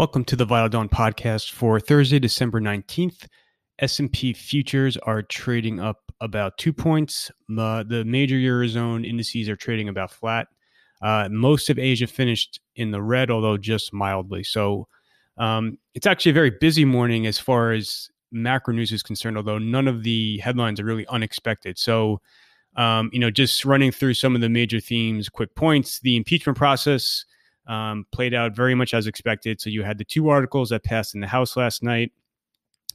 Welcome to the Vital Dawn podcast for Thursday, December 19th. S&P futures are trading up about 2 points. Uh, the major eurozone indices are trading about flat. Uh, most of Asia finished in the red, although just mildly. So um, it's actually a very busy morning as far as macro news is concerned, although none of the headlines are really unexpected. So, um, you know, just running through some of the major themes, quick points. The impeachment process um, played out very much as expected. So you had the two articles that passed in the House last night.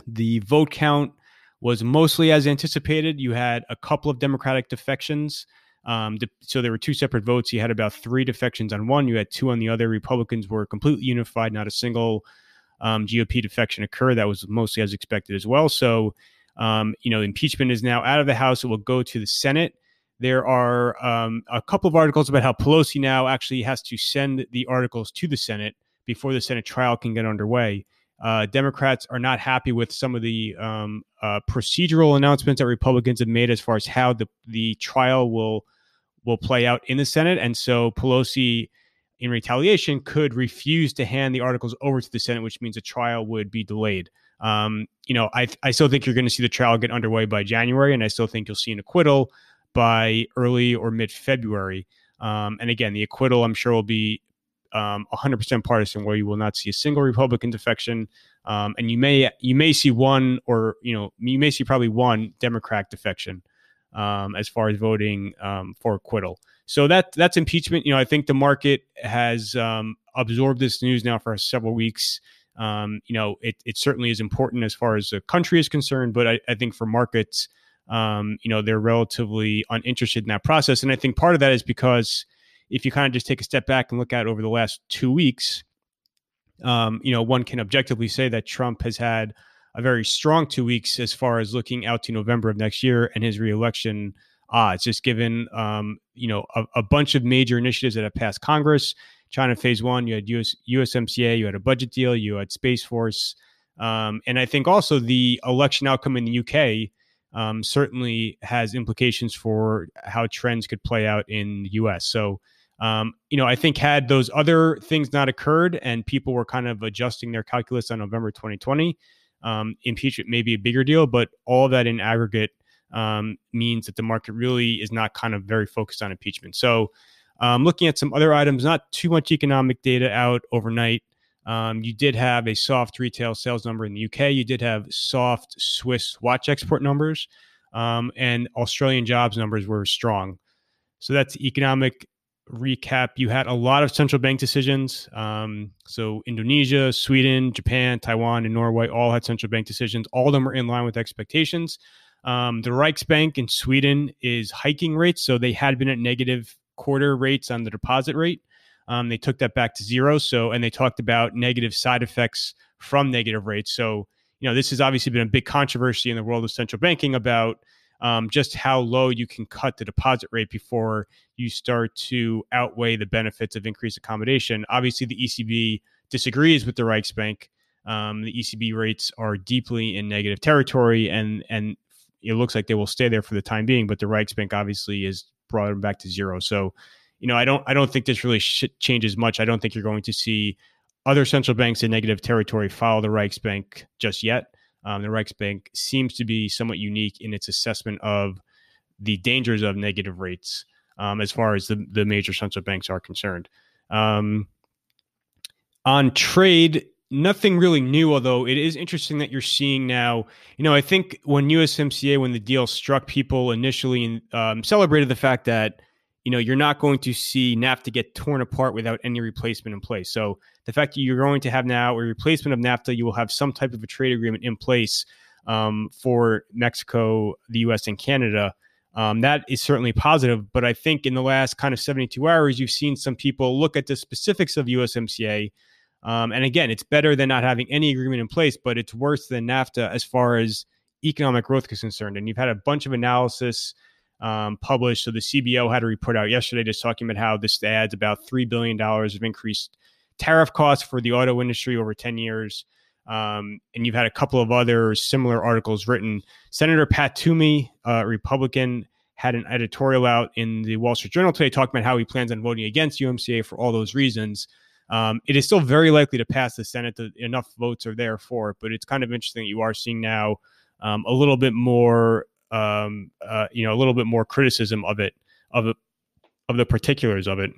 The vote count was mostly as anticipated. You had a couple of Democratic defections. Um, so there were two separate votes. You had about three defections on one. You had two on the other. Republicans were completely unified. Not a single um, GOP defection occurred. That was mostly as expected as well. So, um, you know, impeachment is now out of the House. It will go to the Senate. There are um, a couple of articles about how Pelosi now actually has to send the articles to the Senate before the Senate trial can get underway. Uh, Democrats are not happy with some of the um, uh, procedural announcements that Republicans have made as far as how the the trial will will play out in the Senate, and so Pelosi, in retaliation, could refuse to hand the articles over to the Senate, which means the trial would be delayed. Um, you know, I I still think you're going to see the trial get underway by January, and I still think you'll see an acquittal by early or mid February. Um, and again, the acquittal, I'm sure, will be um, 100% partisan, where you will not see a single Republican defection, um, and you may you may see one or you know you may see probably one Democrat defection um, as far as voting um, for acquittal. So that that's impeachment. You know, I think the market has um, absorbed this news now for several weeks. You know, it, it certainly is important as far as the country is concerned, but I, I think for markets, um, you know, they're relatively uninterested in that process. And I think part of that is because if you kind of just take a step back and look at over the last two weeks, um, you know, one can objectively say that Trump has had a very strong two weeks as far as looking out to November of next year and his reelection odds, just given, um, you know, a, a, bunch of major initiatives that have passed Congress. China phase one, you had US, USMCA, you had a budget deal, you had Space Force. Um, and I think also the election outcome in the UK um, certainly has implications for how trends could play out in the US. So, um, you know, I think had those other things not occurred and people were kind of adjusting their calculus on November 2020, um, impeachment may be a bigger deal, but all that in aggregate um, means that the market really is not kind of very focused on impeachment. So, um, looking at some other items, not too much economic data out overnight. Um, you did have a soft retail sales number in the UK. You did have soft Swiss watch export numbers, um, and Australian jobs numbers were strong. So that's economic recap. You had a lot of central bank decisions. Um, so Indonesia, Sweden, Japan, Taiwan, and Norway all had central bank decisions. All of them were in line with expectations. Um, the Riksbank in Sweden is hiking rates, so they had been at negative quarter rates on the deposit rate. Um, they took that back to zero. So, and they talked about negative side effects from negative rates. So, you know, this has obviously been a big controversy in the world of central banking about um, just how low you can cut the deposit rate before you start to outweigh the benefits of increased accommodation. Obviously, the ECB disagrees with the Riksbank. Um, the ECB rates are deeply in negative territory, and and it looks like they will stay there for the time being. But the Riksbank obviously is brought them back to zero. So you know, I don't I don't think this really sh- changes much. I don't think you're going to see other central banks in negative territory follow the Riksbank just yet. Um, the Riksbank seems to be somewhat unique in its assessment of the dangers of negative rates um, as far as the, the major central banks are concerned. Um, on trade, nothing really new, although it is interesting that you're seeing now. You know, I think when USMCA, when the deal struck, people initially um, celebrated the fact that you know, you're not going to see NAFTA get torn apart without any replacement in place. So the fact that you're going to have now a replacement of NAFTA, you will have some type of a trade agreement in place um, for Mexico, the U.S., and Canada. Um, that is certainly positive. But I think in the last kind of 72 hours, you've seen some people look at the specifics of USMCA. Um, and again, it's better than not having any agreement in place, but it's worse than NAFTA as far as economic growth is concerned. And you've had a bunch of analysis um, published. So the CBO had a report out yesterday just talking about how this adds about $3 billion of increased tariff costs for the auto industry over 10 years. Um, and you've had a couple of other similar articles written. Senator Pat Toomey, uh, Republican, had an editorial out in the Wall Street Journal today talking about how he plans on voting against UMCA for all those reasons. Um, it is still very likely to pass the Senate. enough votes are there for it, but it's kind of interesting that you are seeing now um, a little bit more, um, uh, you know, a little bit more criticism of it, of of the particulars of it.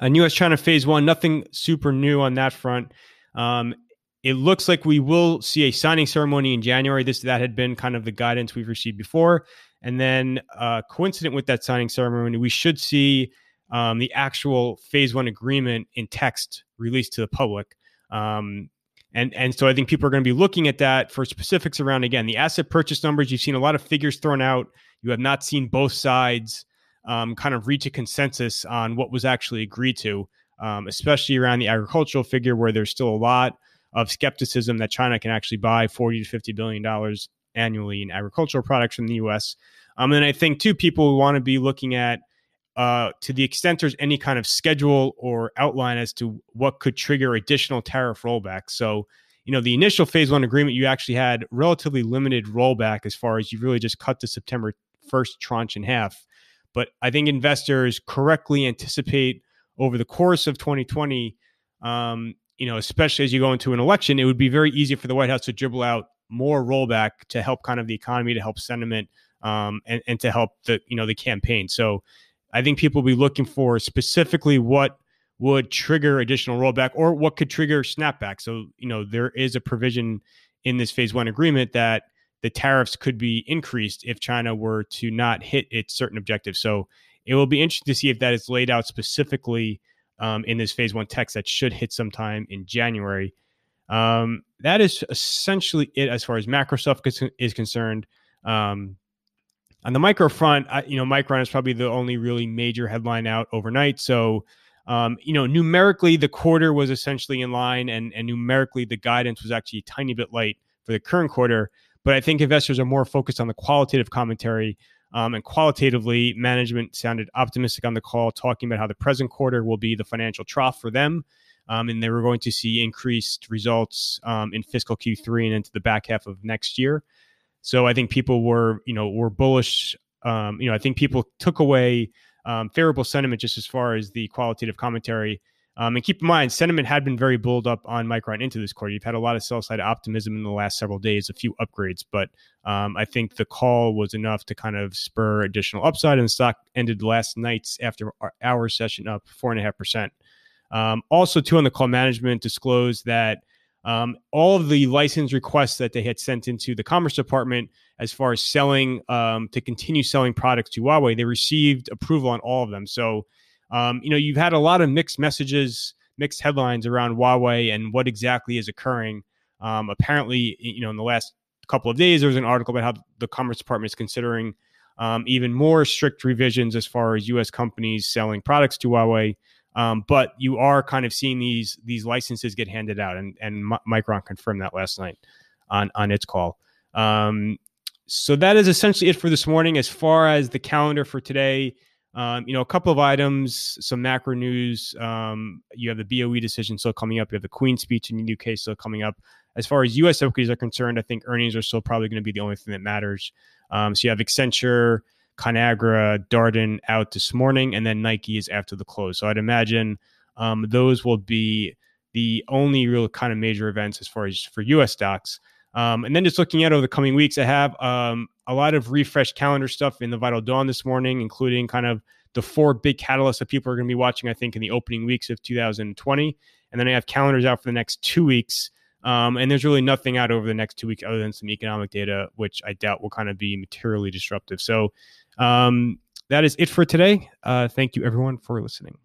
On U.S. China Phase One, nothing super new on that front. Um, it looks like we will see a signing ceremony in January. This that had been kind of the guidance we've received before, and then uh, coincident with that signing ceremony, we should see um, the actual Phase One agreement in text released to the public. Um, and and so I think people are going to be looking at that for specifics around again the asset purchase numbers. You've seen a lot of figures thrown out. You have not seen both sides um, kind of reach a consensus on what was actually agreed to, um, especially around the agricultural figure where there's still a lot of skepticism that China can actually buy 40 to 50 billion dollars annually in agricultural products from the US. Um, and I think too, people want to be looking at uh, to the extent there's any kind of schedule or outline as to what could trigger additional tariff rollback. So, you know, the initial phase one agreement, you actually had relatively limited rollback as far as you really just cut the September 1st tranche in half. But I think investors correctly anticipate over the course of 2020 um, you know, especially as you go into an election, it would be very easy for the White House to dribble out more rollback to help kind of the economy, to help sentiment, um, and, and to help the you know the campaign. So I think people will be looking for specifically what would trigger additional rollback or what could trigger snapback. So you know there is a provision in this phase one agreement that the tariffs could be increased if China were to not hit its certain objectives. So it will be interesting to see if that is laid out specifically um, in this phase one text that should hit sometime in January. Um, that is essentially it as far as macro stuff is concerned. Um, on the micro front, I, you know, Micron is probably the only really major headline out overnight. So, um, you know, numerically, the quarter was essentially in line, and, and numerically, the guidance was actually a tiny bit light for the current quarter. But I think investors are more focused on the qualitative commentary um, and qualitatively, management sounded optimistic on the call, talking about how the present quarter will be the financial trough for them. Um, and they were going to see increased results um, in fiscal Q3 and into the back half of next year. So I think people were, you know, were bullish. Um, you know, I think people took away um, favorable sentiment just as far as the qualitative commentary um, and keep in mind, sentiment had been very built up on Micron into this quarter. You've had a lot of sell side optimism in the last several days, a few upgrades, but um, I think the call was enough to kind of spur additional upside, and the stock ended last night's after our session up four and a half percent. Um, also, too, on the call, management disclosed that um, all of the license requests that they had sent into the Commerce Department as far as selling um, to continue selling products to Huawei, they received approval on all of them. So um, you know, you've had a lot of mixed messages, mixed headlines around Huawei and what exactly is occurring. Um, apparently, you know, in the last couple of days, there was an article about how the Commerce Department is considering um, even more strict revisions as far as U.S. companies selling products to Huawei. Um, but you are kind of seeing these these licenses get handed out, and and Micron confirmed that last night on on its call. Um, so that is essentially it for this morning. As far as the calendar for today, um, you know, a couple of items, some macro news. Um, you have the BOE decision still coming up. You have the Queen speech in the UK still coming up. As far as U.S. equities are concerned, I think earnings are still probably going to be the only thing that matters. Um, so you have Accenture, Conagra, Darden out this morning, and then Nike is after the close. So I'd imagine um, those will be the only real kind of major events as far as for U.S. stocks. Um, and then just looking at over the coming weeks, I have um, a lot of refreshed calendar stuff in the Vital Dawn this morning, including kind of the four big catalysts that people are going to be watching, I think, in the opening weeks of 2020. And then I have calendars out for the next two weeks. Um, and there's really nothing out over the next two weeks other than some economic data, which I doubt will kind of be materially disruptive. So um, that is it for today. Uh, thank you, everyone, for listening.